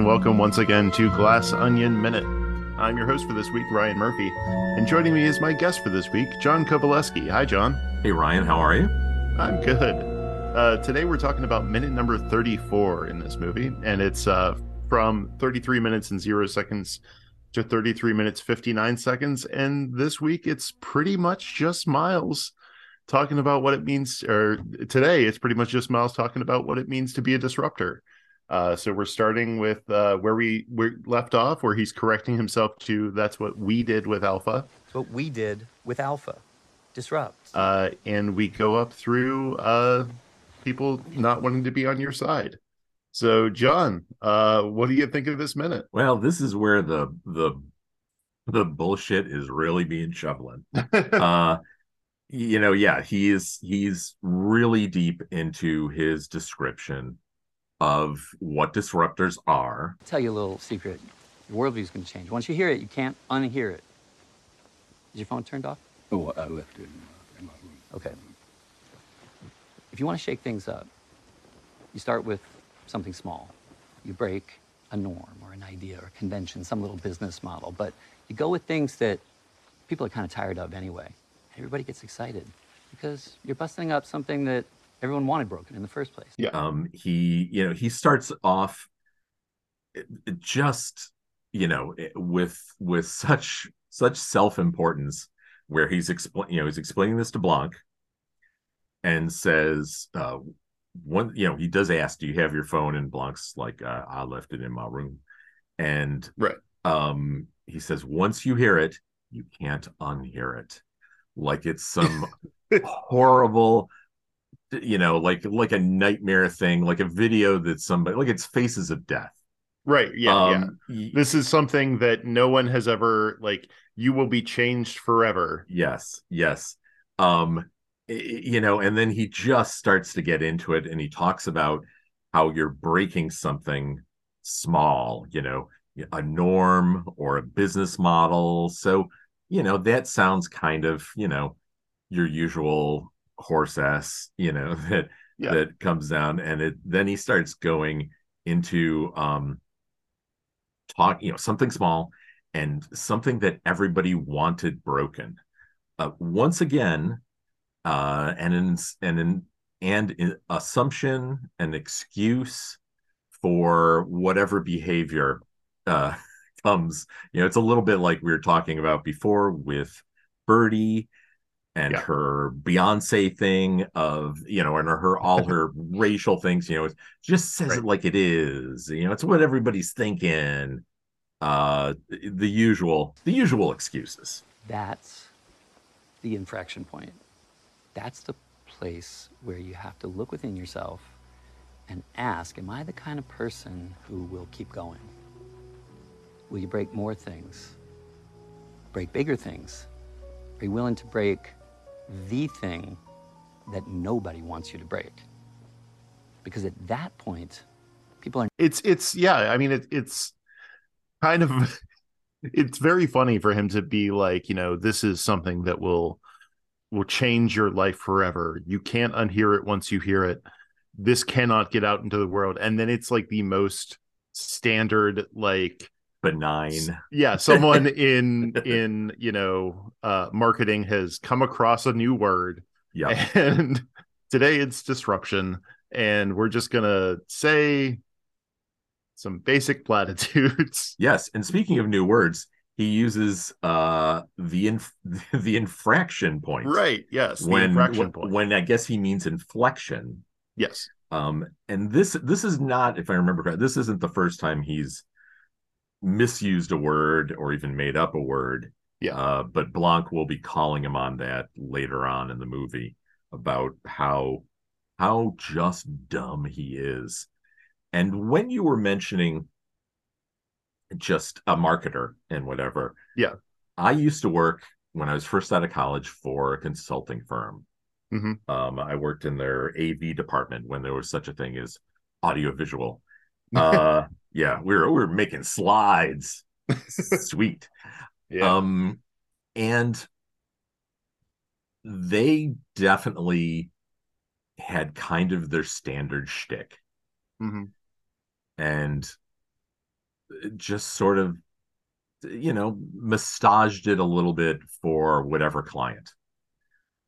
And welcome once again to Glass Onion Minute. I'm your host for this week, Ryan Murphy, and joining me is my guest for this week, John Kovaleski. Hi, John. Hey, Ryan, how are you? I'm good. Uh, today we're talking about minute number 34 in this movie, and it's uh, from 33 minutes and zero seconds to 33 minutes 59 seconds. And this week it's pretty much just Miles talking about what it means, or today it's pretty much just Miles talking about what it means to be a disruptor. Uh, so we're starting with uh, where we we left off, where he's correcting himself to that's what we did with Alpha. That's what we did with Alpha. Disrupt. Uh, and we go up through uh, people not wanting to be on your side. So, John, uh, what do you think of this minute? Well, this is where the the the bullshit is really being shoveling. uh, you know, yeah, he is he's really deep into his description of what disruptors are. I'll tell you a little secret. Your worldview is going to change. Once you hear it, you can't unhear it. Is your phone turned off? Oh, I left it in my room. Okay. If you want to shake things up, you start with something small. You break a norm or an idea or a convention, some little business model, but you go with things that people are kind of tired of anyway. Everybody gets excited because you're busting up something that everyone wanted broken in the first place. Yeah. Um, he, you know, he starts off just, you know, with with such such self importance, where he's explain, you know, he's explaining this to Blanc, and says, uh, one, you know, he does ask, "Do you have your phone?" And Blanc's like, uh, "I left it in my room," and right, um, he says, "Once you hear it, you can't unhear it." Like it's some horrible you know like like a nightmare thing like a video that somebody like it's faces of death. Right yeah um, yeah this is something that no one has ever like you will be changed forever. Yes yes. Um you know and then he just starts to get into it and he talks about how you're breaking something small you know a norm or a business model. So you know that sounds kind of you know your usual horse ass, you know, that yeah. that comes down and it then he starts going into um talk, you know, something small and something that everybody wanted broken. Uh, once again, uh, and in and in and in assumption and excuse for whatever behavior uh, comes. You know, it's a little bit like we were talking about before with Birdie and yeah. her Beyonce thing of you know, and her all her racial things, you know, it just says right. it like it is. You know, it's what everybody's thinking. Uh, the usual, the usual excuses. That's the infraction point. That's the place where you have to look within yourself and ask, Am I the kind of person who will keep going? Will you break more things? Break bigger things? Are you willing to break the thing that nobody wants you to break. Because at that point, people are. It's, it's, yeah, I mean, it, it's kind of, it's very funny for him to be like, you know, this is something that will, will change your life forever. You can't unhear it once you hear it. This cannot get out into the world. And then it's like the most standard, like, benign. Yeah someone in in you know uh marketing has come across a new word yeah and today it's disruption and we're just gonna say some basic platitudes. Yes and speaking of new words he uses uh the inf- the infraction point. Right yes when when, when i guess he means inflection. Yes. Um and this this is not if i remember correctly this isn't the first time he's misused a word or even made up a word. Yeah. Uh, but Blanc will be calling him on that later on in the movie about how how just dumb he is. And when you were mentioning just a marketer and whatever, yeah, I used to work when I was first out of college for a consulting firm. Mm-hmm. Um, I worked in their AV department when there was such a thing as audiovisual. Uh, yeah, we were we were making slides. Sweet. Yeah. Um, and they definitely had kind of their standard shtick. Mm-hmm. and just sort of you know massaged it a little bit for whatever client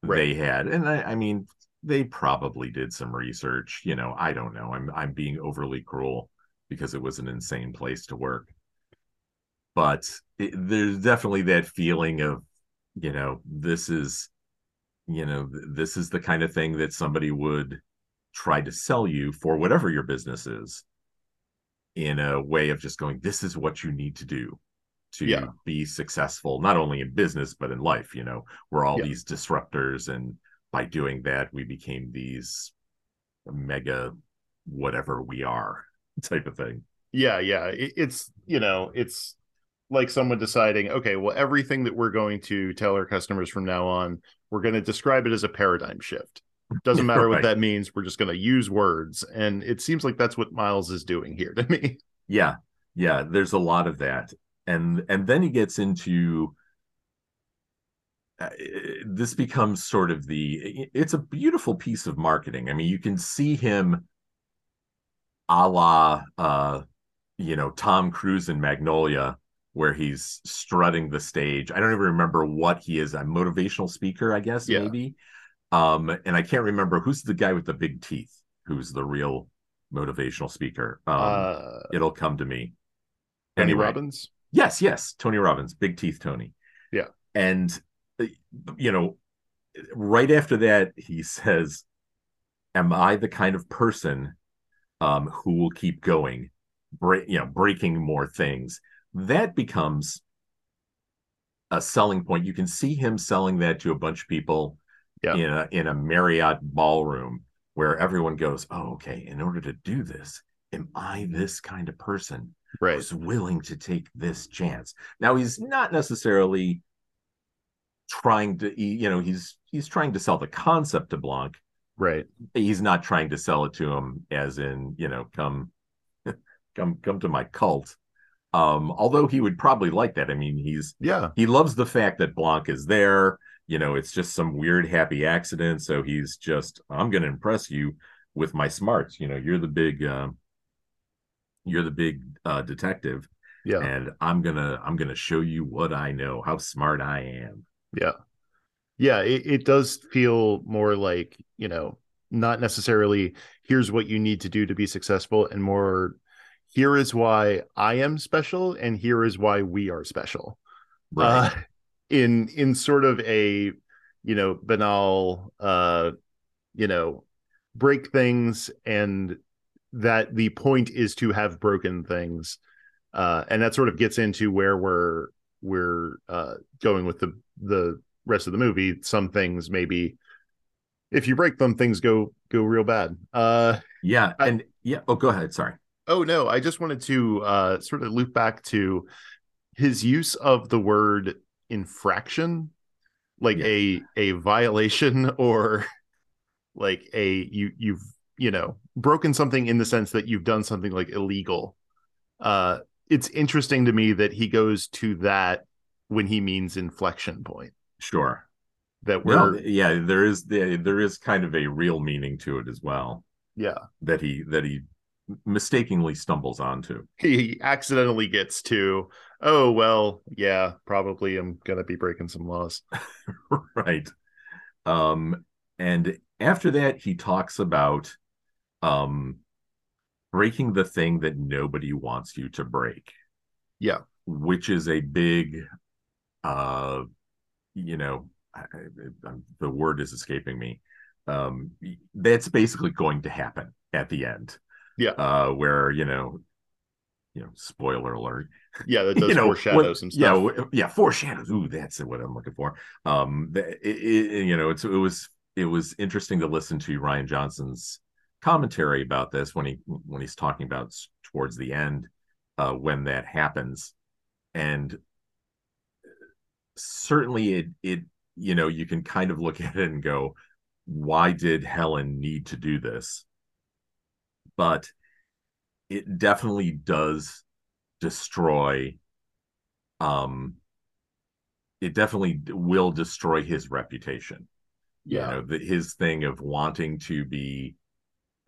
Right. they had and I, I mean they probably did some research you know i don't know i'm i'm being overly cruel because it was an insane place to work but it, there's definitely that feeling of you know this is you know this is the kind of thing that somebody would try to sell you for whatever your business is in a way of just going this is what you need to do to Yeah. be successful not only in business but in life you know we're all Yeah. these disruptors and by doing that we became these mega whatever we are type of thing Yeah, yeah. It, it's you know, it's like someone deciding, okay, well, everything that we're going to tell our customers from now on, we're going to describe it as a paradigm shift. Doesn't matter what that means. We're just going to use words, and it seems like that's what Miles is doing here to me. yeah yeah there's a lot of that and and then he gets into uh, this becomes sort of the it's a beautiful piece of marketing i mean you can see him a la uh you know tom cruise in magnolia where he's strutting the stage i don't even remember what he is a motivational speaker i guess Yeah. maybe um and i can't remember who's the guy with the big teeth who's the real motivational speaker um uh, it'll come to me Tony Anyway. Robbins. Yes, yes, Tony Robbins, big teeth Tony. Yeah. And uh, you know, right after that he says, "Am I the kind of person um who will keep going, break, you know, breaking more things?" That becomes a selling point. You can see him selling that to a bunch of people Yeah. in a in a Marriott ballroom where everyone goes, "Oh, okay, in order to do this, am I this kind of person?" Right. who's willing to take this chance. Now he's not necessarily trying to you know he's he's trying to sell the concept to Blanc. Right. He's not trying to sell it to him as in, you know, come come come to my cult. Um although he would probably like that. I mean, he's Yeah. he loves the fact that Blanc is there. You know, it's just some weird happy accident. So he's just, I'm going to impress you with my smarts. You know, you're the big, uh, you're the big uh, detective, Yeah. and I'm gonna, I'm gonna show you what I know, how smart I am. Yeah. Yeah, it, it does feel more like, you know, not necessarily here's what you need to do to be successful and more here is why I am special and here is why we are special. Uh, in in sort of a, you know, banal uh, you know, break things and that the point is to have broken things. Uh and that sort of gets into where we're we're uh going with the the rest of the movie some things maybe if you break them things go go real bad uh yeah, I- and yeah. Oh, go ahead. Sorry. oh no i just wanted to uh sort of loop back to his use of the word infraction like Yeah. a a violation or like a you you've you know broken something in the sense that you've done something like illegal uh it's interesting to me that he goes to that when he means inflection point Sure. that we're No, yeah, there is the, there is kind of a real meaning to it as well yeah that he that he mistakenly stumbles onto. he accidentally gets to oh well yeah probably i'm gonna be breaking some laws right um and after that he talks about um breaking the thing that nobody wants you to break Yeah. which is a big uh you know I, I, the word is escaping me um that's basically going to happen at the end Yeah. uh where you know you know spoiler alert yeah that does you know, foreshadow what- some Yeah, stuff w- yeah, foreshadows. Ooh, that's what I'm looking for. Um, it, it, you know, it's it was it was interesting to listen to Rian Johnson's commentary about this when he when he's talking about towards the end uh, when that happens, and certainly it it you know you can kind of look at it and go, why did Helen need to do this? But it definitely does destroy um it definitely will destroy his reputation yeah you know the, his thing of wanting to be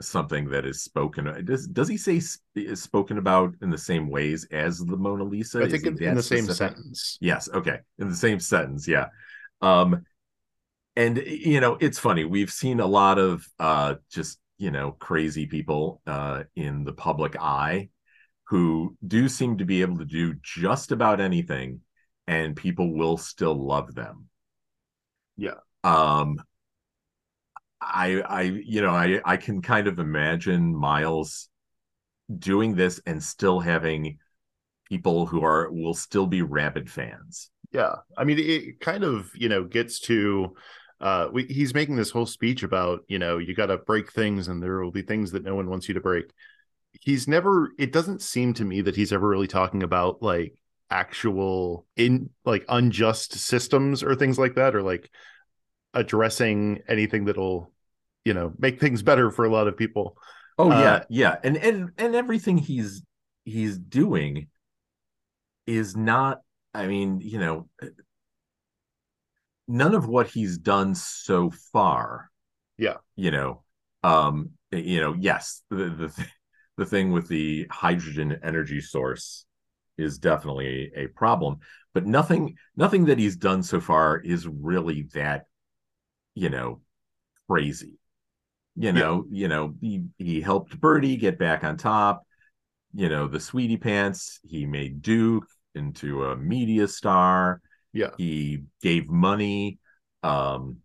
something that is spoken does does he say is spoken about in the same ways as the mona lisa? I think in, in the same sentence. Yes okay in the same sentence yeah. Um and you know it's funny we've seen a lot of uh just you know crazy people uh in the public eye who do seem to be able to do just about anything and people will still love them. Yeah. Um I I you know I I can kind of imagine Miles doing this and still having people who are will still be rabid fans. Yeah, I mean it kind of you know gets to uh we, he's making this whole speech about you know you got to break things and there will be things that no one wants you to break. He's never it doesn't seem to me that he's ever really talking about like actual in like unjust systems or things like that or like addressing anything that'll you know make things better for a lot of people. Oh uh, yeah yeah. And and and everything he's he's doing is not i mean you know none of what he's done so far yeah. you know um you know yes the the, the thing with the hydrogen energy source is definitely a, a problem but nothing nothing that he's done so far is really that you know crazy you know yeah. you know he he helped birdie get back on top you know the sweetie pants he made duke into a media star yeah he gave money um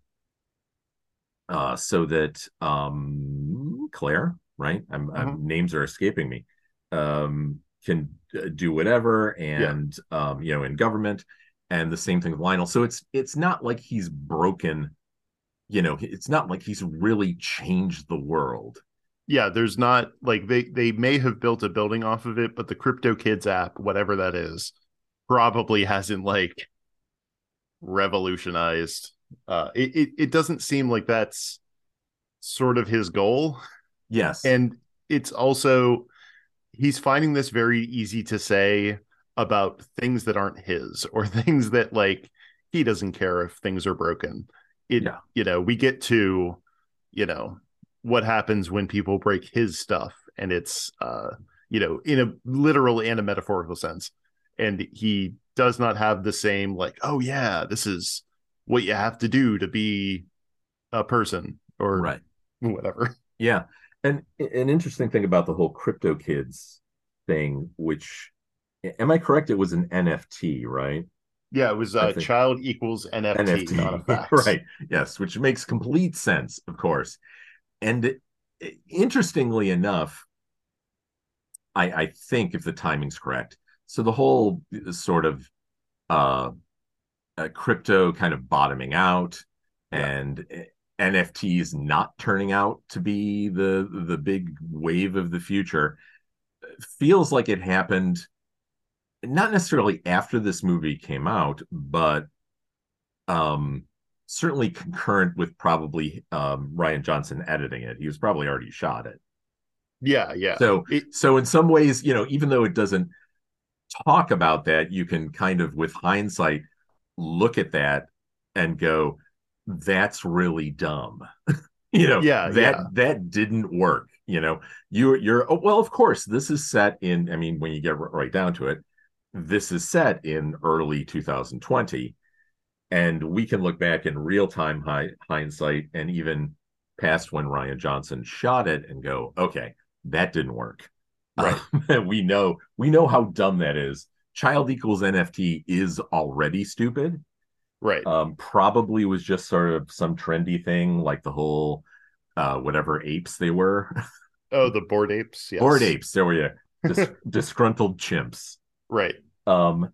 uh so that um claire right i'm, I'm mm-hmm. names are escaping me um can do whatever and yeah. um you know in government and the same thing with lionel so it's it's not like he's broken you know it's not like he's really changed the world. Yeah there's not like they they may have built a building off of it but the crypto kids app whatever that is probably hasn't like revolutionized uh it, it, it doesn't seem like that's sort of his goal. Yes. And it's also he's finding this very easy to say about things that aren't his or things that like he doesn't care if things are broken it yeah. you know we get to you know what happens when people break his stuff and it's uh you know in a literal and a metaphorical sense. And he does not have the same like oh yeah this is what you have to do to be a person or right. whatever. Yeah. And an interesting thing about the whole crypto kids thing which am i correct? It was an nft right yeah, it was uh, child equals NFT, NFT. not a fact. right. Yes, which makes complete sense, of course. And interestingly enough, I, I think if the timing's correct, so the whole uh, sort of uh, uh crypto kind of bottoming out yeah. and uh, NFTs not turning out to be the the big wave of the future feels like it happened not necessarily after this movie came out, but um, certainly concurrent with probably um, Rian Johnson editing it. He was probably already shot it. Yeah, yeah. So, it, so in some ways, you know, even though it doesn't talk about that, you can kind of, with hindsight, look at that and go, "That's really dumb." you know, yeah, that yeah. that didn't work. You know, you you're oh, well, of course, this is set in. I mean, when you get right down to it, this is set in early 2020 and we can look back in real time hi- hindsight and even past when Rian Johnson shot it and go, okay, that didn't work. Right. we know we know how dumb that is. Child equals NFT is already stupid. Right. Um, probably was just sort of some trendy thing, like the whole uh, whatever apes they were. Oh, the bored apes. Yes. Bored apes. There we go. Dis- disgruntled chimps. Right. Um,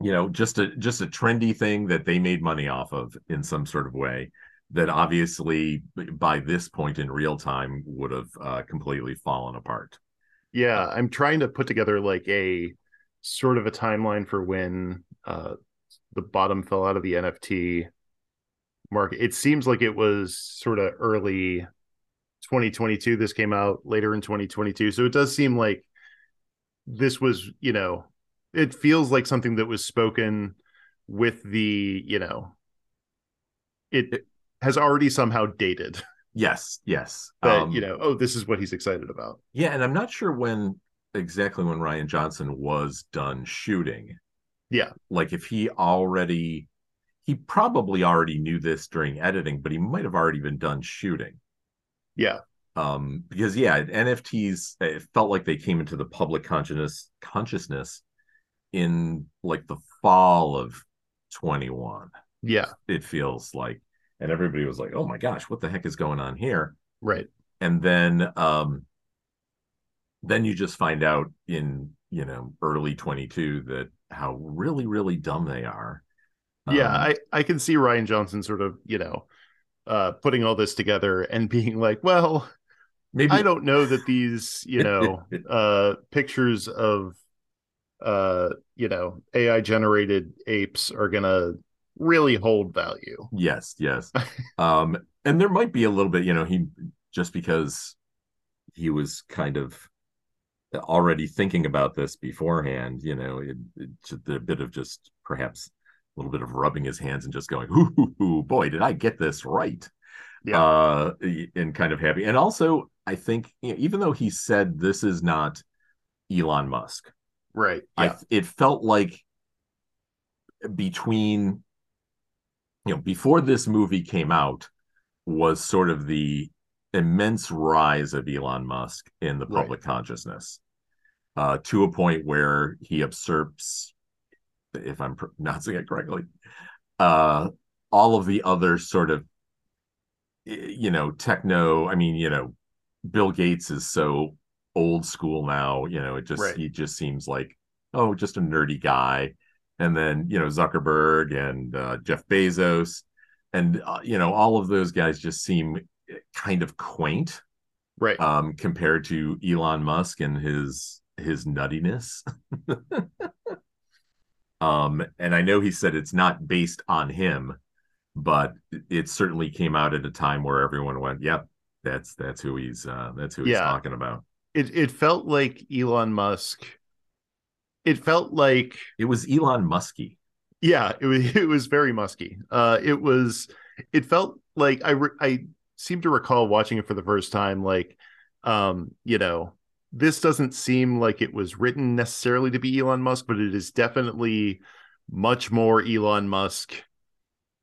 you know, just a just a trendy thing that they made money off of in some sort of way that obviously by this point in real time would have uh, completely fallen apart. Yeah, I'm trying to put together like a sort of a timeline for when uh, the bottom fell out of the NFT market. It seems like it was sort of early 2022. This came out later in 2022, so it does seem like this was, you know, it feels like something that was spoken with the, you know, it, has already somehow dated. Yes, yes. but Um, you know, oh, this is what he's excited about. Yeah, and I'm not sure when exactly when Rian Johnson was done shooting. Yeah. Like if he already he probably already knew this during editing, but he might have already been done shooting. Yeah, Um because yeah, NFTs it felt like they came into the public consciousness consciousness in like the fall of 21. yeah, It feels like and everybody was like, "Oh my gosh, what the heck is going on here?" right. and then um then you just find out in you know early 22 that how really really dumb they are yeah, Um, I I can see Rian Johnson sort of you know, uh, putting all this together and being like, well, maybe I don't know that these you know uh pictures of uh you know AI generated apes are gonna really hold value. yes yes um and there might be a little bit you know he just because he was kind of already thinking about this beforehand you know it, it's a bit of just perhaps a little bit of rubbing his hands and just going ooh, boy did i get this right Yeah. uh and kind of happy and also i think you know, even though he said this is not elon musk Right. i Yeah. it felt like between you know before this movie came out was sort of the immense rise of elon musk in the Right. public consciousness uh to a point where he usurps if i'm pronouncing it correctly uh all of the other sort of you know techno i mean you know bill gates is so old school now you know it just Right. he just seems like oh just a nerdy guy and then you know zuckerberg and uh, jeff bezos and uh, you know all of those guys just seem kind of quaint right. um compared to elon musk and his his nuttiness um and i know he said it's not based on him but it certainly came out at a time where everyone went yep that's that's who he's uh that's who he's Yeah. talking about it it felt like Elon Musk. It felt like it was elon musky yeah, it was it was very musky. Uh, it was it felt like I re- I seem to recall watching it for the first time. Like, um, you know, this doesn't seem like it was written necessarily to be Elon Musk, but it is definitely much more Elon Musk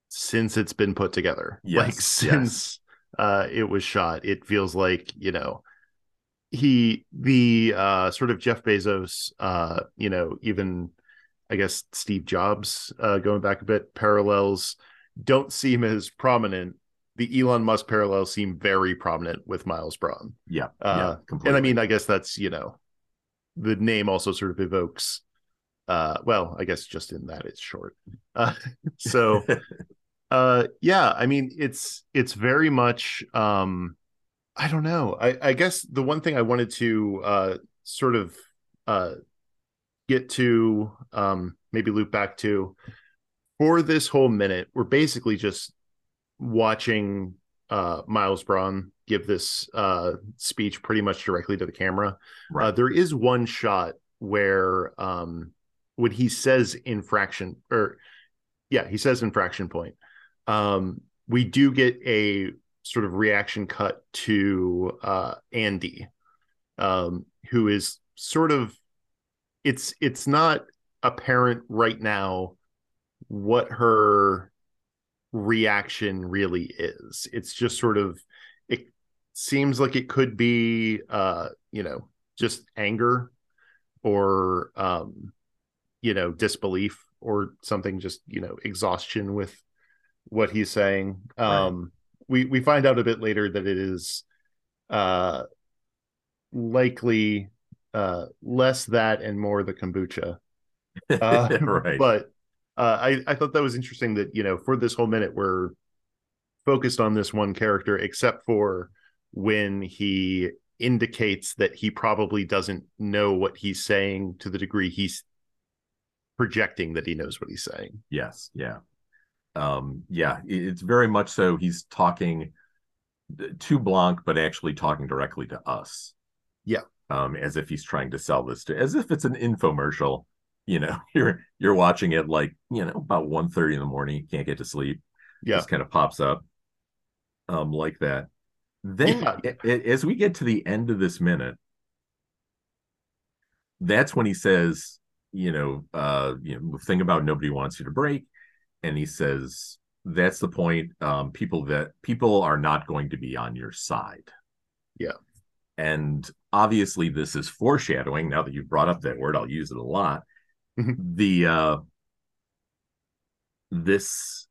since it's been put together. Yes, like yes. Uh, it was shot, it feels like you know he the uh sort of Jeff Bezos uh you know even I guess Steve Jobs uh going back a bit parallels don't seem as prominent. The Elon Musk parallels seem very prominent with Miles Bron. Yeah Uh, yeah and I mean I guess that's you know the name also sort of evokes uh well I guess just in that it's short. Uh so uh yeah i mean it's it's very much um i don't know. I i guess the one thing i wanted to uh sort of uh get to um maybe loop back to for this whole minute we're basically just watching uh miles bron give this uh speech pretty much directly to the camera. Uh, right. there is one shot where um when he says infraction or yeah he says infraction point um we do get a sort of reaction cut to uh andi um who is sort of it's it's not apparent right now what her reaction really is. It's just sort of it seems like it could be uh you know just anger or um you know disbelief or something just you know exhaustion with what he's saying. Um we we find out a bit later that it is uh likely uh less that and more the kombucha. Uh, right. but uh i i thought that was interesting that you know for this whole minute we're focused on this one character except for when he indicates that he probably doesn't know what he's saying to the degree he's projecting that he knows what he's saying. Yes, yeah. Um, yeah, it's very much so he's talking to Blanc, but actually talking directly to us. Yeah. Um, as if he's trying to sell this to as if it's an infomercial. You know, you're you're watching it like, you know, about 1 in the morning, you can't get to sleep. yeah Just kind of pops up. Um, like that. Then, Yeah. a- a- as we get to the end of this minute, that's when he says, you know, uh, you know, the thing about nobody wants you to break, and he says that's the point. Um, people that people are not going to be on your side. Yeah. and obviously this is foreshadowing. Now that you've brought up that word, I'll use it a lot. Mhm. The uh, this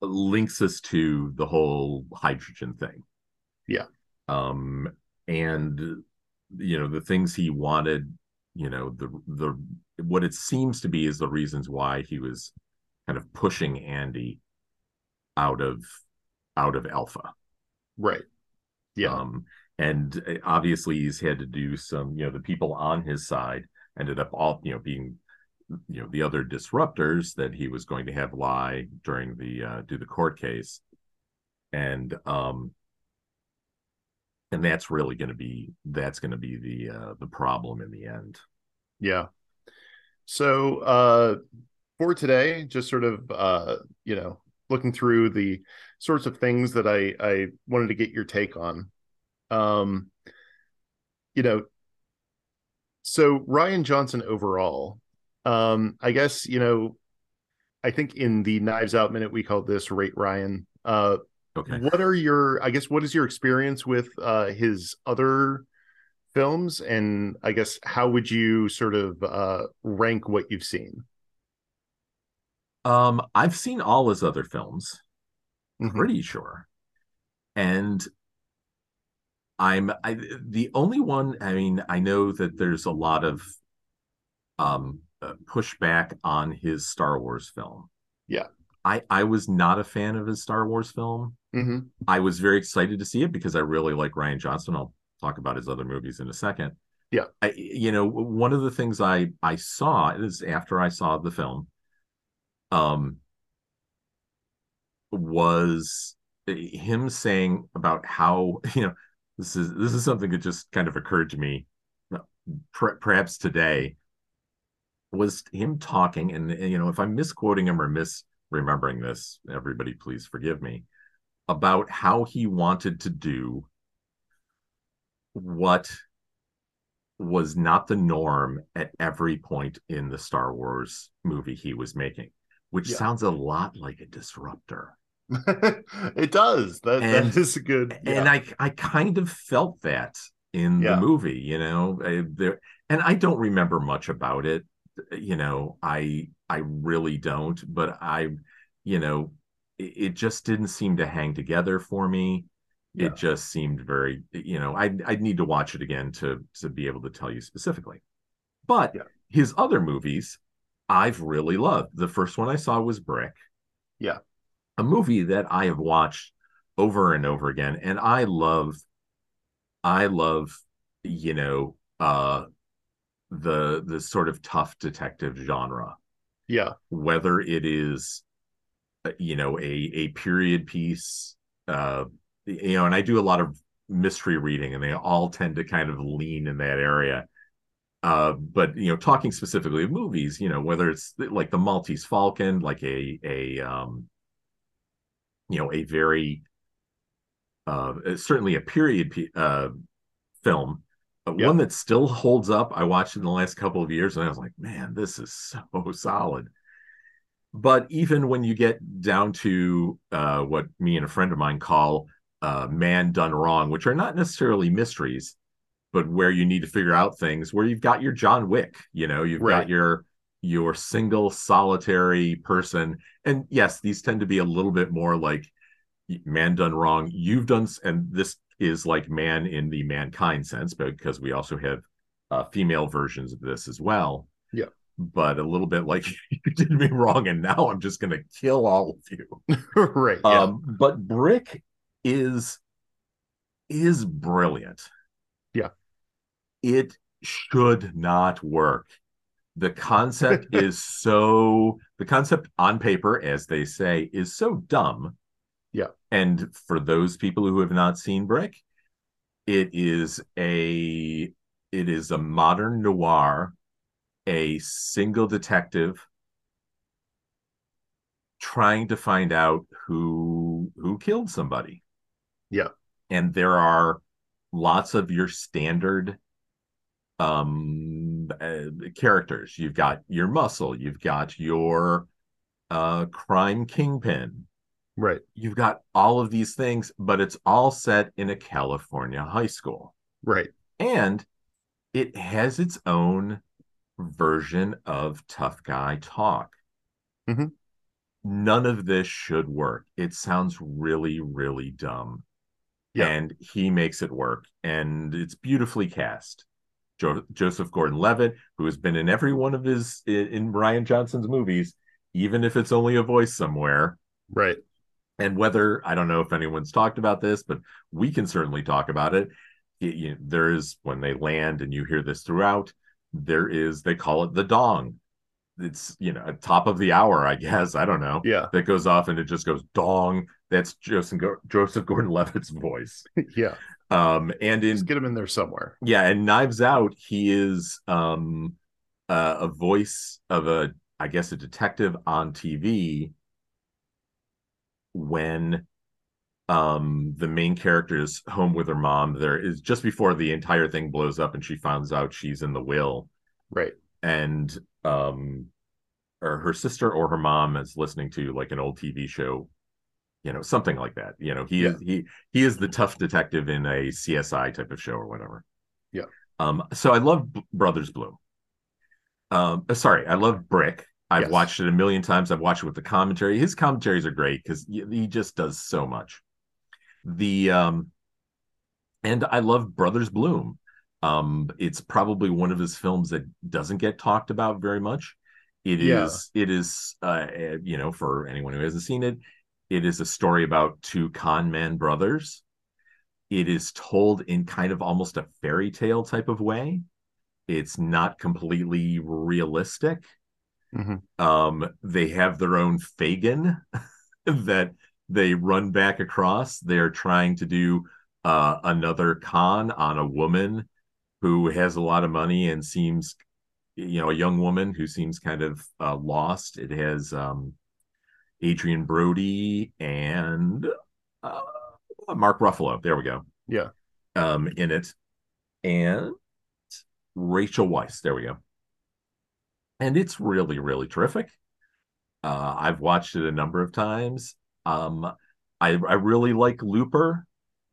links us to the whole hydrogen thing. Yeah. Um, and you know the things he wanted you know the the what it seems to be is the reasons why he was kind of pushing Andi out of out of Alpha. Right. Yeah. Um, and uh, obviously he's had to do some, you know, the people on his side ended up all, you know, being, you know, the other disruptors that he was going to have lie during the uh do the court case. And um and that's really going to be that's going to be the uh the problem in the end. Yeah. So uh for today, just sort of uh, you know, looking through the sorts of things that I I wanted to get your take on. Um you know, so Rian Johnson overall, um, I guess, you know, I think in the Knives Out minute we called this rate Ryan. Uh Okay. what are your i guess what is your experience with uh his other films and i guess how would you sort of uh rank what you've seen Um I've seen all his other films. Mhm. pretty sure. And I'm I the only one I mean I know that there's a lot of um uh, pushback on his Star Wars film. Yeah. I I was not a fan of his Star Wars film. Mhm. I was very excited to see it because I really like Rian Johnson. I'll talk about his other movies in a second. Yeah. I, you know, one of the things I I saw is after I saw the film, um, was eh, him saying about how you know this is this is something that just kind of occurred to me, uh, per, perhaps today, was him talking and eh, you know if I'm misquoting him or misremembering this, everybody please forgive me about how he wanted to do what was not the norm at every point in the Star Wars movie he was making, which Yeah. sounds a lot like a disruptor. it does that And- that is a good And I I kind of felt that in Yeah. the movie, you know, I, there and I don't remember much about it, eh, you know, I I really don't, but I you know, it, it just didn't seem to hang together for me. Yeah. It just seemed very, you know, I'd I'd need to watch it again to to be able to tell you specifically. But Yeah. his other movies, I've really loved. The first one I saw was Brick. Yeah. A movie that I have watched over and over again. And I love, I love, you know, uh the the sort of tough detective genre yeah whether it is uh, you know a a period piece uh you know and i do a lot of mystery reading and they all tend to kind of lean in that area uh but you know talking specifically of movies you know whether it's like the maltese falcon like a a um you know a very uh certainly a period uh film but Yeah. one that still holds up i watched in the last couple of years and i was like man this is so solid but even when you get down to uh, what me and a friend of mine call uh, man done wrong, which are not necessarily mysteries, but where you need to figure out things, where you've got your John Wick, you know, you've Right. got your your single solitary person, and yes, these tend to be a little bit more like man done wrong. You've done, and this is like man in the mankind sense, because we also have uh, female versions of this as well. Yeah. But a little bit like you did me wrong, and now I'm just going to kill all of you. right yeah Um, but Brick is is brilliant. Yeah. It should not work. The concept is so the concept on paper, as they say, is so dumb. Yeah. And for those people who have not seen Brick, it is a it is a modern noir, a single detective trying to find out who who killed somebody. Yeah. and there are lots of your standard um uh, characters you've got your muscle you've got your uh crime kingpin Right. you've got all of these things but it's all set in a california high school Right. and it has its own version of tough guy talk. Mhm. None of this should work. It sounds really, really dumb. Yeah. And he makes it work. And it's beautifully cast. Jo- Joseph Gordon Levitt, who has been in every one of his in, in Brian Johnson's movies, even if it's only a voice somewhere. Right. And whether I don't know if anyone's talked about this, but we can certainly talk about it. It- you- there is when they land, and you hear this throughout. There is they call it the dong. It's you know at top of the hour, I guess. I don't know. Yeah. That goes off and it just goes dong. That's Joseph Joseph Gordon-Levitt's voice. Yeah. Um, and in Just get him in there somewhere. yeah, and Knives Out, he is um uh, a voice of a I guess a detective on TV when um the main character is home with her mom there is just before the entire thing blows up and she finds out she's in the will Right. and um or her sister or her mom is listening to like an old TV show you know something like that you know he is he he is the tough detective in a CSI type of show or whatever Yeah. um so I love B- Brothers Bloom um uh, sorry I love Brick I've Yes. watched it a million times I've watched it with the commentary his commentaries are great cuz he just does so much the um and I love Brothers Bloom um it's probably one of his films that doesn't get talked about very much It is. Yeah. it is uh uh, you know for anyone who hasn't seen it it is a story about two con man brothers. It is told in kind of almost a fairy tale type of way. It's not completely realistic. Mhm. um they have their own fagin that they run back across. They're trying to do uh another con on a woman who has a lot of money and seems you know a young woman who seems kind of uh, lost. It has um adrien brody and uh, mark ruffalo. There we go. Yeah. um in it. And rachel weisz. There we go. And it's really really terrific. Uh i've watched it a number of times. Um i i really like looper.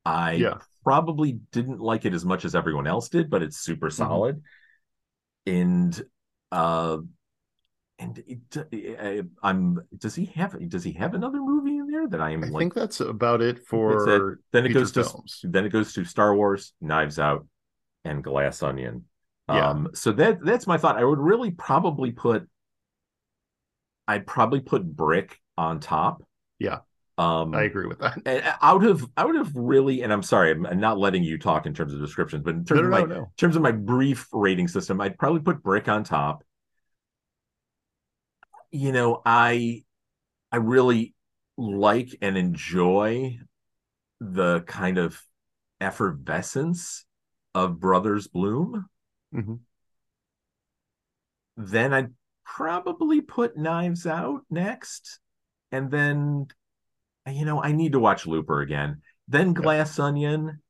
I Yeah. probably didn't like it as much as everyone else did but it's super solid. And uh and it, i'm does he have does he have another movie in there that i'm I like think that's about it for it. then it goes to films. then it goes to Star Wars, Knives Out, and Glass Onion. Yeah. Um, so that that's my thought. I would really probably put I'd probably put Brick on top. Yeah. Um I agree with that. and out of out of really, and I'm sorry, I'm not letting you talk in terms of descriptions, but in terms No, of no, my no. in terms of my brief rating system, I'd probably put Brick on top. You know, I I really like and enjoy the kind of effervescence of Brothers Bloom. Mhm. Then I'd probably put Knives Out next. And then, you know, I need to watch Looper again. Then Glass Onion.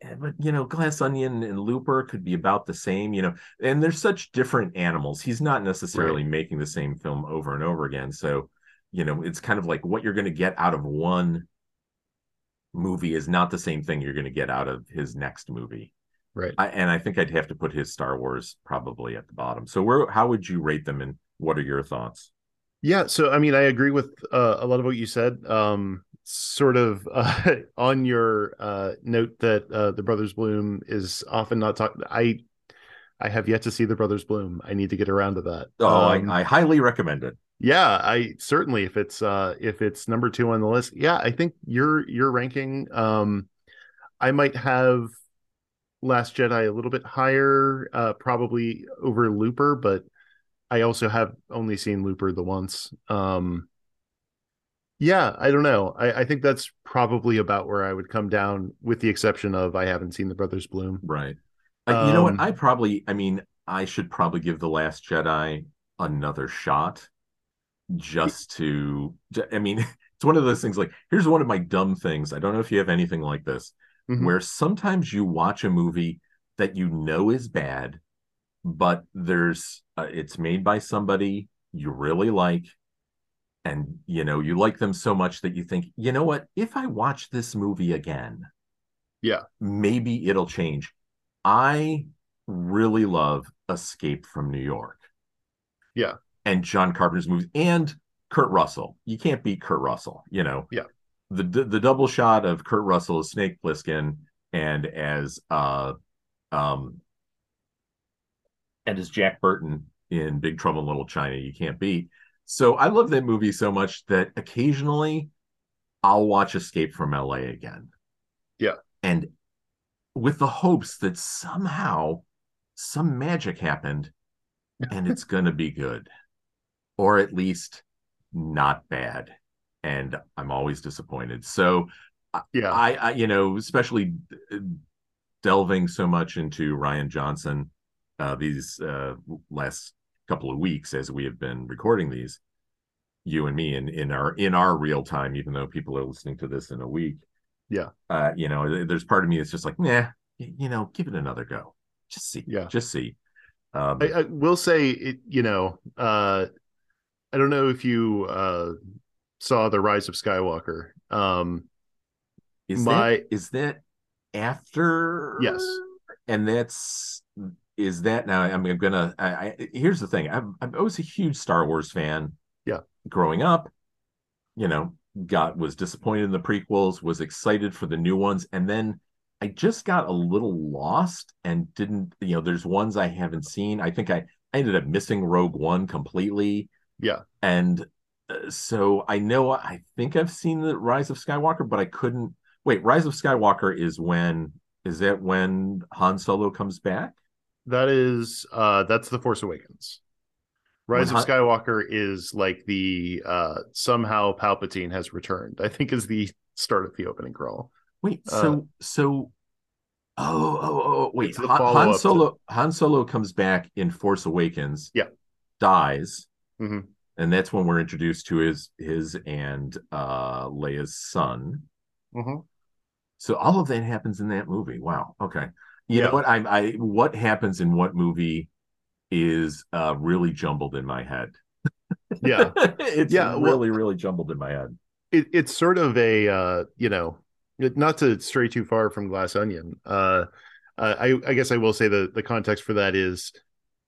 Eh, But, you know, Glass Onion and Looper could be about the same, you know, and they're such different animals. He's not necessarily making the same film over and over again. So, you know, it's kind of like what you're going to get out of one movie is not the same thing you're going to get out of his next movie. Right. I, and I think I'd have to put his Star Wars probably at the bottom. So where how would you rate them and what are your thoughts? Yeah, so I mean, I agree with uh, a lot of what you said. Um, sort of uh, on your uh, note that uh, the Brothers Bloom is often not talked. I I have yet to see the Brothers Bloom. I need to get around to that. Oh, Um, I, I highly recommend it. yeah, I certainly if it's uh, if it's number two on the list. Yeah, I think your your ranking. Um, I might have Last Jedi a little bit higher, uh, probably over Looper, but I also have only seen Looper the once. Um, yeah, I don't know. I, I think that's probably about where I would come down, with the exception of I haven't seen the Brothers Bloom. Right. Uh, you know what? Um, I probably I mean, I should probably give The Last Jedi another shot just to I mean, it's one of those things like here's one of my dumb things. I don't know if you have anything like this, Mhm. where sometimes you watch a movie that you know is bad, but there's uh, it's made by somebody you really like and you know you like them so much that you think you know what if i watch this movie again Yeah. maybe it'll change i really love escape from new york Yeah. and john carpenter's movies and kurt russell you can't beat kurt russell you know Yeah. the the, the double shot of kurt russell as snake plissken and as uh um and as jack burton in big trouble in little china you can't beat so I love that movie so much that occasionally I'll watch Escape from LA again. Yeah. And with the hopes that somehow some magic happened and it's going to be good or at least not bad. And I'm always disappointed. So Yeah. I, I you know, especially delving so much into Rian Johnson uh, these uh, last couple of weeks as we have been recording these, you and me, in in our in our real time, even though people are listening to this in a week. Yeah. Uh, you know, there's part of me that's just like, nah, you know, give it another go. Just see. Yeah. Just see. Um, I, I will say it, you know, uh, I don't know if you uh, saw the Rise of Skywalker. Um, is my- that is that after? Yes. And that's is that now? I'm gonna. I, I here's the thing. I'm, I was a huge Star Wars fan. Yeah. Growing up, you know, got was disappointed in the prequels, was excited for the new ones, and then I just got a little lost and didn't. You know, there's ones I haven't seen. I think I, I ended up missing Rogue One completely. Yeah. And uh, so I know I think I've seen the Rise of Skywalker, but I couldn't. Wait, Rise of Skywalker is when is that when Han Solo comes back? That is uh, that's the Force Awakens. Rise of Skywalker is like the uh, somehow Palpatine has returned. I think is the start of the opening crawl. Wait, Uh, so so oh oh oh wait, It's Han, follow-up to- Solo Han Solo comes back in Force Awakens. Yeah. dies, Mhm. and that's when we're introduced to his his and uh Leia's son. Mhm. So all of that happens in that movie. Wow. Okay. You Yeah. know what? I I what happens in what movie is uh really jumbled in my head. Yeah, it's Yeah, well- really really jumbled in my head. it, it's sort of a uh, you know, not to stray too far from Glass Onion. Uh, uh, I I guess I will say the the context for that is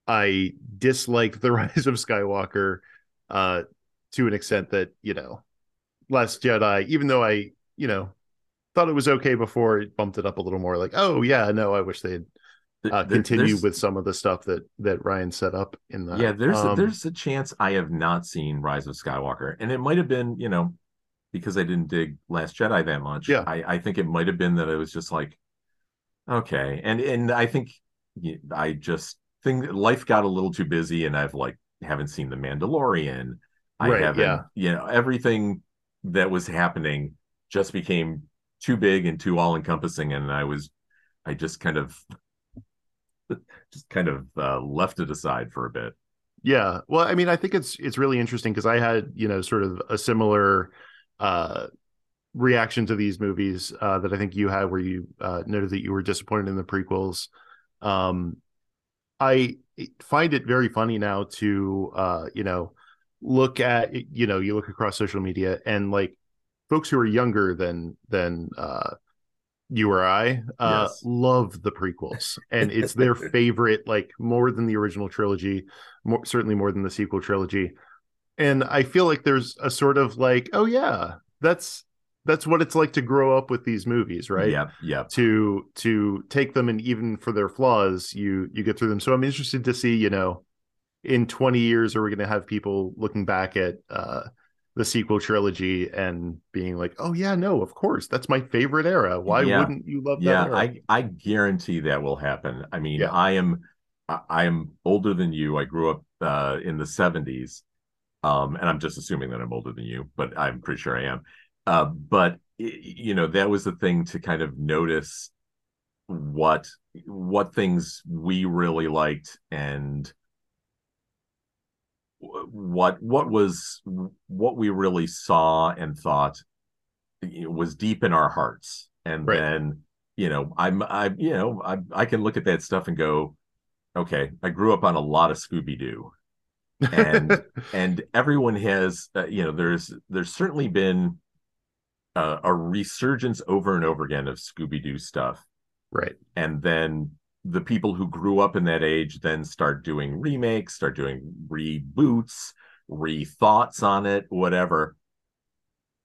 I disliked the Rise of Skywalker uh, to an extent that you know, Last Jedi, even though I you know thought it was okay before, it bumped it up a little more. Like, oh yeah, no, I wish they'd uh, There- continue with some of the stuff that that Rian set up in the yeah there's Um, a, there's a chance i have not seen rise of skywalker and it might have been you know because i didn't dig last jedi that much Yeah. i i think it might have been that it was just like okay and and i think i just think life got a little too busy and i've like haven't seen the mandalorian i Right, haven't yeah. you know everything that was happening just became too big and too all encompassing and i was i just kind of just kind of uh, left it aside for a bit Yeah. Well, I mean, I think it's it's really interesting because I had, you know, sort of a similar uh reaction to these movies uh that I think you had where you uh noted that you were disappointed in the prequels. Um I find it very funny now to uh, you know, look at you know, you look across social media and like folks who are younger than than uh you or I uh Yes. love the prequels and it's their favorite like more than the original trilogy more certainly more than the sequel trilogy and i feel like there's a sort of like oh yeah that's that's what it's like to grow up with these movies right Yeah, yeah. to to take them and even for their flaws you you get through them so i'm interested to see you know in 20 years are we going to have people looking back at uh the sequel trilogy and being like oh yeah no of course that's my favorite era why Yeah. wouldn't you love that Yeah, era? I I guarantee that will happen. I mean, Yeah. I am I am older than you. I grew up uh, in the seventies, um, and I'm just assuming that I'm older than you, but I'm pretty sure I am. Uh, but you know, that was the thing to kind of notice what what things we really liked and what what was what we really saw and thought was deep in our hearts. And right. then you know i'm i you know I, I can look at that stuff and go okay i grew up on a lot of scooby-doo. And and everyone has uh, you know there's there's certainly been uh, a resurgence over and over again of scooby-doo stuff. Right. And then the people who grew up in that age then start doing remakes, start doing reboots, rethoughts on it, whatever.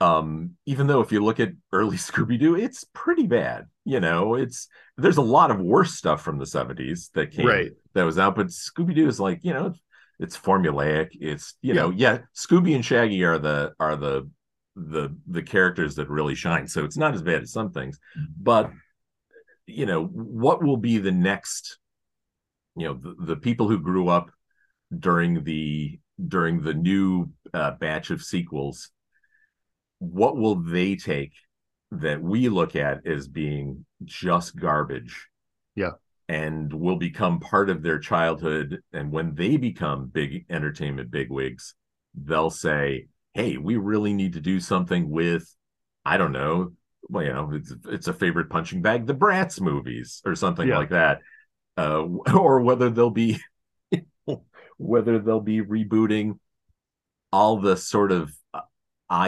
Um, even though if you look at early Scooby Doo, it's pretty bad. You know, it's there's a lot of worse stuff from the 70s that came right. that was out, but Scooby Doo is like, you know, it's formulaic. It's you yeah. know, yeah, Scooby and Shaggy are the are the the the characters that really shine. So it's not as bad as some things, but you know what will be the next you know the, the people who grew up during the during the new uh, batch of sequels what will they take that we look at as being just garbage? Yeah. And will become part of their childhood and when they become big entertainment bigwigs they'll say hey we really need to do something with i don't know well, you know, it's, it's a favorite punching bag, the Bratz movies or something yeah. like that, uh, or whether they'll be whether they'll be rebooting all the sort of uh,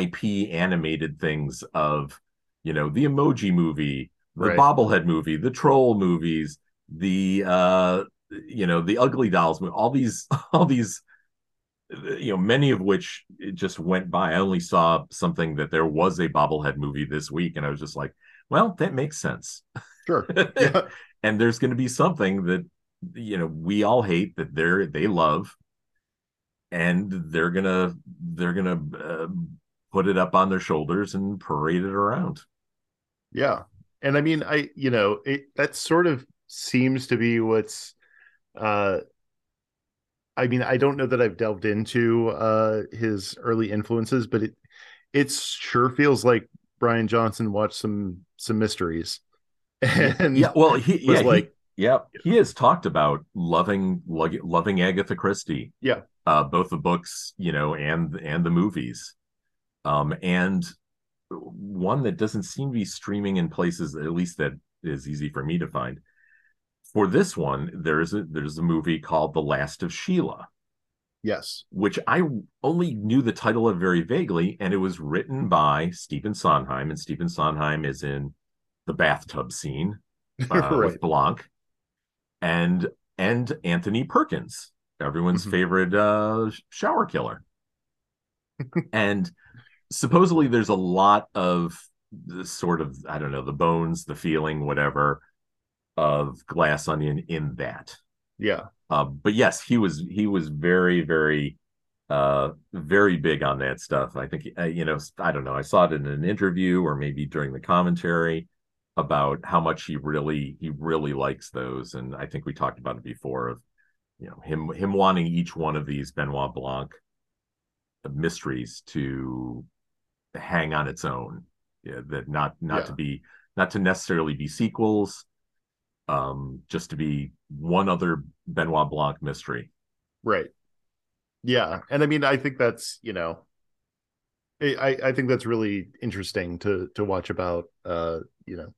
IP animated things of you know the Emoji Movie, the right. Bobblehead movie, the Troll movies, the uh, you know the Ugly Dolls movie, all these all these you know, many of which just went by. I only saw something that there was a bobblehead movie this week, and I was just like, well, that makes sense. Sure. Yeah. and there's going to be something that you know we all hate that they're they love, and they're gonna they're gonna uh, put it up on their shoulders and parade it around. Yeah, and I mean, I you know, it that sort of seems to be what's uh I mean, I don't know that I've delved into uh, his early influences, but it it sure feels like Rian Johnson watched some some mysteries. And yeah, well, he yeah, like he, yeah, he has talked about loving loving Agatha Christie. Yeah, uh, both the books, you know, and and the movies. Um, and one that doesn't seem to be streaming in places, at least that is easy for me to find, for this one, there's a there's a movie called The Last of Sheila. Yes. Which I only knew the title of very vaguely, and it was written by Stephen Sondheim, and Stephen Sondheim is in the bathtub scene uh, right. with Blanc, and and Anthony Perkins, everyone's mm-hmm. favorite uh, shower killer. and supposedly there's a lot of this sort of I don't know the bones, the feeling, whatever of Glass Onion in that. Yeah. Uh, but yes, he was he was very very uh very big on that stuff. I think uh, you know I don't know. I saw it in an interview or maybe during the commentary about how much he really he really likes those and I think we talked about it before of you know him him wanting each one of these Benoit Blanc mysteries to hang on its own yeah that not not yeah. to be not to necessarily be sequels um, just to be one other Benoit Blanc mystery. Right. Yeah, and I mean, I think that's you know, I I think that's really interesting to to watch about uh you know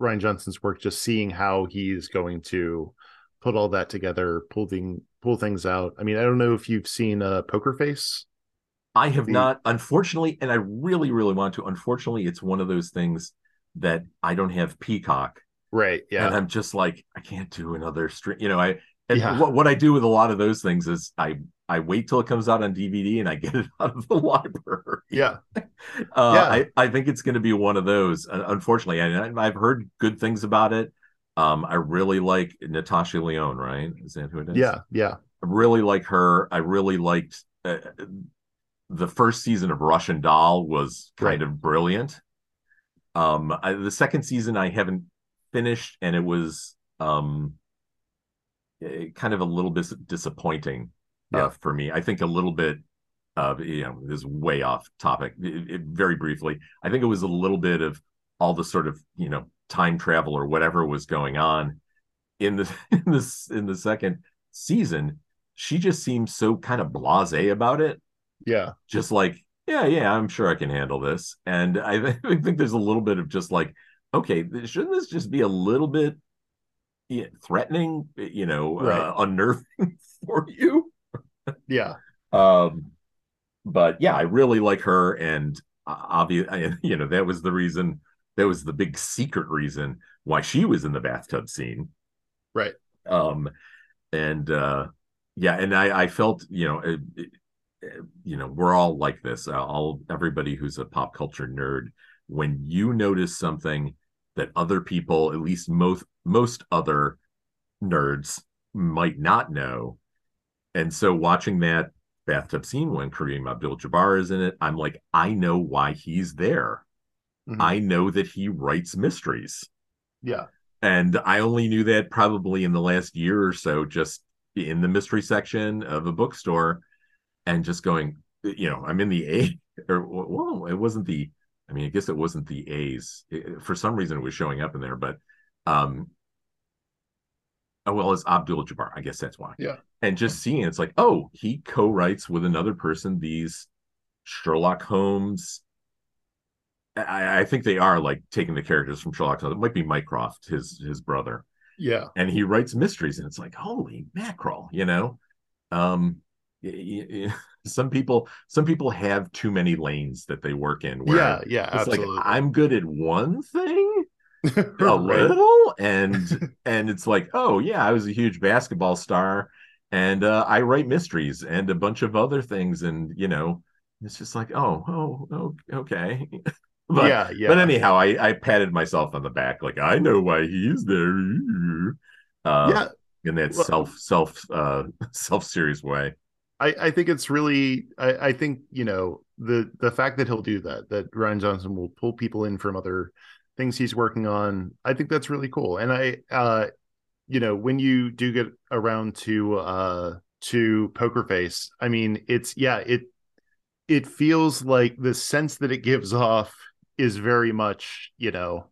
Rian Johnson's work, just seeing how he's going to put all that together, pull thing pull things out. I mean, I don't know if you've seen uh, Poker Face. I have the... not, unfortunately, and I really, really want to. Unfortunately, it's one of those things that I don't have Peacock Right. Yeah. And I'm just like, I can't do another stream. You know, I and yeah. what, what I do with a lot of those things is I I wait till it comes out on DVD and I get it out of the library. Yeah. uh, yeah. I, I think it's going to be one of those. Unfortunately, I, I've heard good things about it. Um, I really like Natasha Lyonne, right? Is that who it is? Yeah. Yeah. I really like her. I really liked uh, the first season of Russian Doll was kind right. of brilliant. Um, I, the second season I haven't finished and it was um kind of a little bit disappointing uh, yeah. uh, for me. I think a little bit of you know this is way off topic. It, it, very briefly, I think it was a little bit of all the sort of you know time travel or whatever was going on in the in this in the second season. she just seems so kind of blasé about it Yeah. just like yeah yeah i'm sure i can handle this and i, I think there's a little bit of just like okay shouldn't this just be a little bit yeah, threatening you know Right. uh, unnerving for you Yeah. um but yeah i really like her and obviously you know that was the reason that was the big secret reason why she was in the bathtub scene Right. um and uh yeah and i i felt you know it, it- you know we're all like this uh, all everybody who's a pop culture nerd when you notice something that other people at least most most other nerds might not know and so watching that bathtub scene when Kareem Abdul-Jabbar is in it i'm like i know why he's there Mhm. i know that he writes mysteries Yeah. and I only knew that probably in the last year or so, just in the mystery section of a bookstore, and just going, you know, I'm in the A, or well, it wasn't the, I mean, I guess it wasn't the A's. It- for some reason, it was showing up in there, but, um, oh well, it's Abdul Jabbar. I guess that's why. Yeah. And just seeing it's like, oh, he co-writes with another person these Sherlock Holmes I, I think they are like taking the characters from Sherlock Holmes. It might be Mycroft, his his brother, Yeah. and he writes mysteries, and it's like holy mackerel, you know. Um, y- y- y- some people some people have too many lanes that they work in. Where Yeah. Yeah. it's Absolutely. like I'm good at one thing, a Right. little, and and it's like oh yeah, I was a huge basketball star, and uh, I write mysteries and a bunch of other things, and you know, it's just like oh oh, oh okay. But, yeah. Yeah. but anyhow, I, I patted myself on the back, like I know why he's there. Uh, yeah. in that Well- self self uh self serious way. I, I think it's really I, I think you know the the fact that he'll do that that Rian Johnson will pull people in from other things he's working on I think that's really cool. And I uh you know when you do get around to uh to Poker Face I mean it's yeah it it feels like the sense that it gives off is very much you know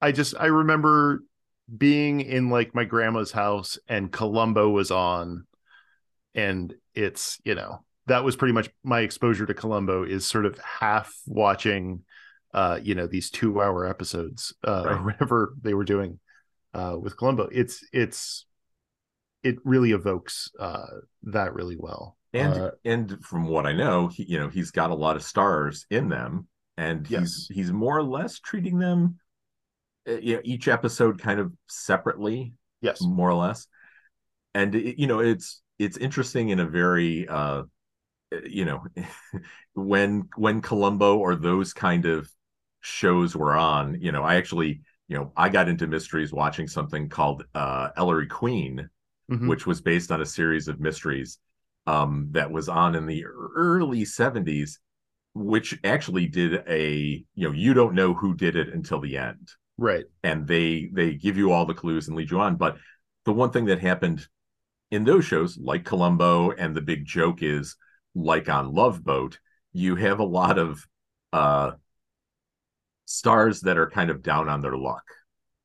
I just I remember being in like my grandma's house and Columbo was on and it's you know that was pretty much my exposure to columbo is sort of half watching uh you know these two hour episodes uh or whatever they were doing uh with columbo it's it's it really evokes uh that really well And uh, and from what I know, he, you know, he's got a lot of stars in them, and he's Yes. he's more or less treating them, uh, you know, each episode kind of separately, yes more or less. And it, you know, it's it's interesting in a very uh you know when when Columbo or those kind of shows were on, you know, I actually, you know, I got into mysteries watching something called uh Ellery Queen, Mhm. which was based on a series of mysteries um that was on in the early 70s which actually did a you know you don't know who did it until the end. Right. And they they give you all the clues and lead you on. But the one thing that happened in those shows like columbo and the big joke is like on love boat you have a lot of uh stars that are kind of down on their luck.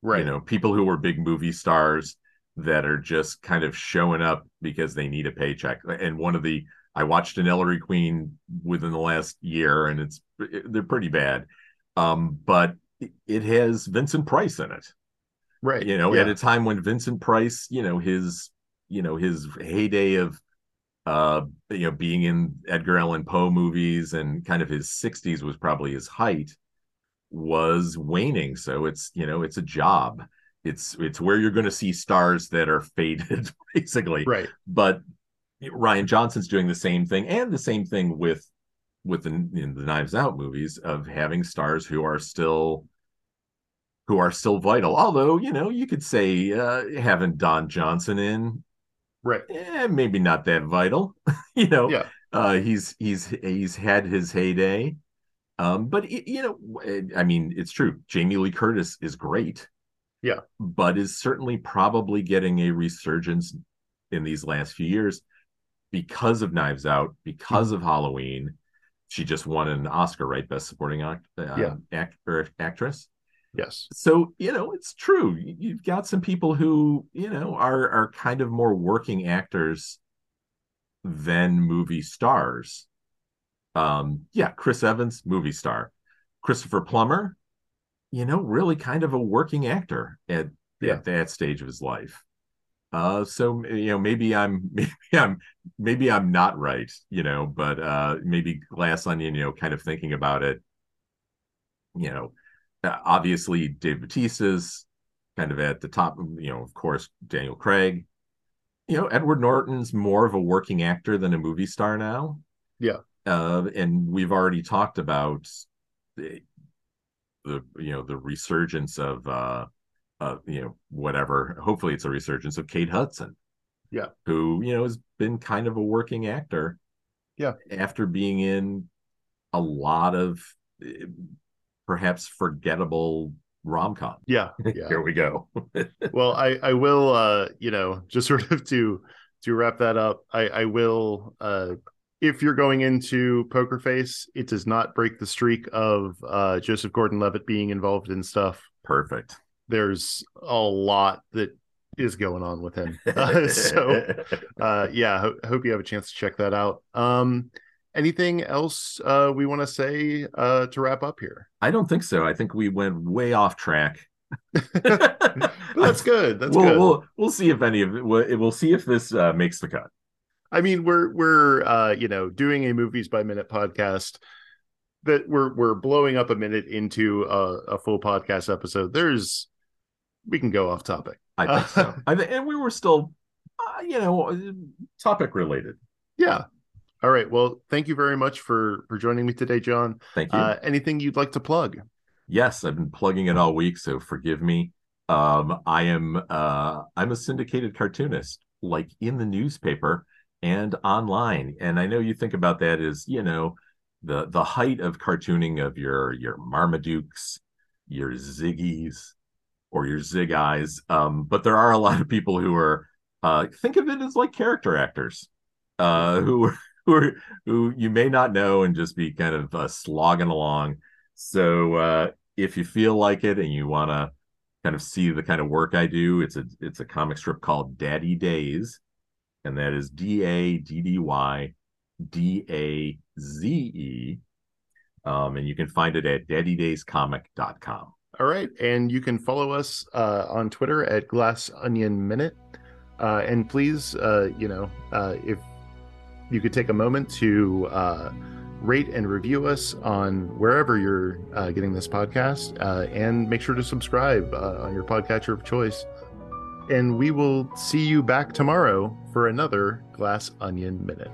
Right. you know people who were big movie stars that are just kind of showing up because they need a paycheck. And one of the i watched an ellery queen within the last year and it's they're pretty bad. Um but it- has vincent price in it. Right. You know yeah. at a time when vincent price you know his you know his heyday of uh you know being in edgar allan poe movies and kind of his 60s was probably his height was waning. So it's you know it's a job. It's it's where you're going to see stars that are faded basically. Right. But rian johnson's doing the same thing and the same thing with with the, in the knives out movies of having stars who are still who are still vital. Although you know you could say uh having don johnson in right. Eh, maybe not that vital you know yeah. uh he's he's he's had his heyday. Um but y- you know i mean it's true jamie lee curtis is great. Yeah. but is certainly probably getting a resurgence in these last few years because of knives out because of halloween. She just won an oscar right? Best supporting act, uh, Yeah. act or actress Yes. So, you know, it's true. You've got some people who, you know, are are kind of more working actors than movie stars. Um, yeah, Chris Evans, movie star. Christopher Plummer, you know, really kind of a working actor at, Yeah. at that stage of his life. Uh, so you know, maybe I'm maybe I'm maybe I'm not right, you know, but uh, maybe Glass Onion, you know, kind of thinking about it, you know, obviously Dave Bautista's kind of at the top, you know, of course Daniel Craig, you know, Edward Norton's more of a working actor than a movie star now. Yeah. Uh, and we've already talked about the, the you know the resurgence of uh uh you know whatever hopefully it's a resurgence of Kate Hudson Yeah. who you know has been kind of a working actor Yeah. after being in a lot of perhaps forgettable rom-com. Yeah. Yeah. here we go. Well i i will uh you know just sort of to to wrap that up i i will uh if you're going into poker face it does not break the streak of uh joseph gordon-levitt being involved in stuff. Perfect. There's a lot that is going on with him. Uh, so uh yeah ho- hope you have a chance to check that out. Um anything else uh we want to say uh to wrap up here I don't think so I think we went way off track that's good that's we'll, good we'll we'll see if any of it we'll, we'll see if this uh, makes the cut I mean, we're we're uh, you know doing a movies by minute podcast that we're we're blowing up a minute into a, a full podcast episode. There's we can go off topic. I think so. I th- and we were still, uh, you know, topic related. Yeah. All right. Well, thank you very much for for joining me today, John. Thank you. Uh, anything you'd like to plug? yes, I've been plugging it all week, so forgive me. Um, I am uh, I'm a syndicated cartoonist, like in the newspaper and online. And I know you think about that as you know the the height of cartooning of your your Marmadukes, your Ziggies, or your Zig Eyes. Um, but there are a lot of people who are uh, think of it as like character actors, uh, who who are, who you may not know and just be kind of uh, slogging along. So uh, if you feel like it and you want to kind of see the kind of work I do, it's a it's a comic strip called Daddy Daze, and that is D A D D Y D A Z E. Um, and you can find it at daddydazecomic.com. All right, and you can follow us uh, on Twitter at Glass Onion Minute, uh, and please, uh, you know, uh, if you could take a moment to uh, rate and review us on wherever you're uh, getting this podcast, uh, and make sure to subscribe uh, on your podcatcher of choice. And we will see you back tomorrow for another Glass Onion Minute.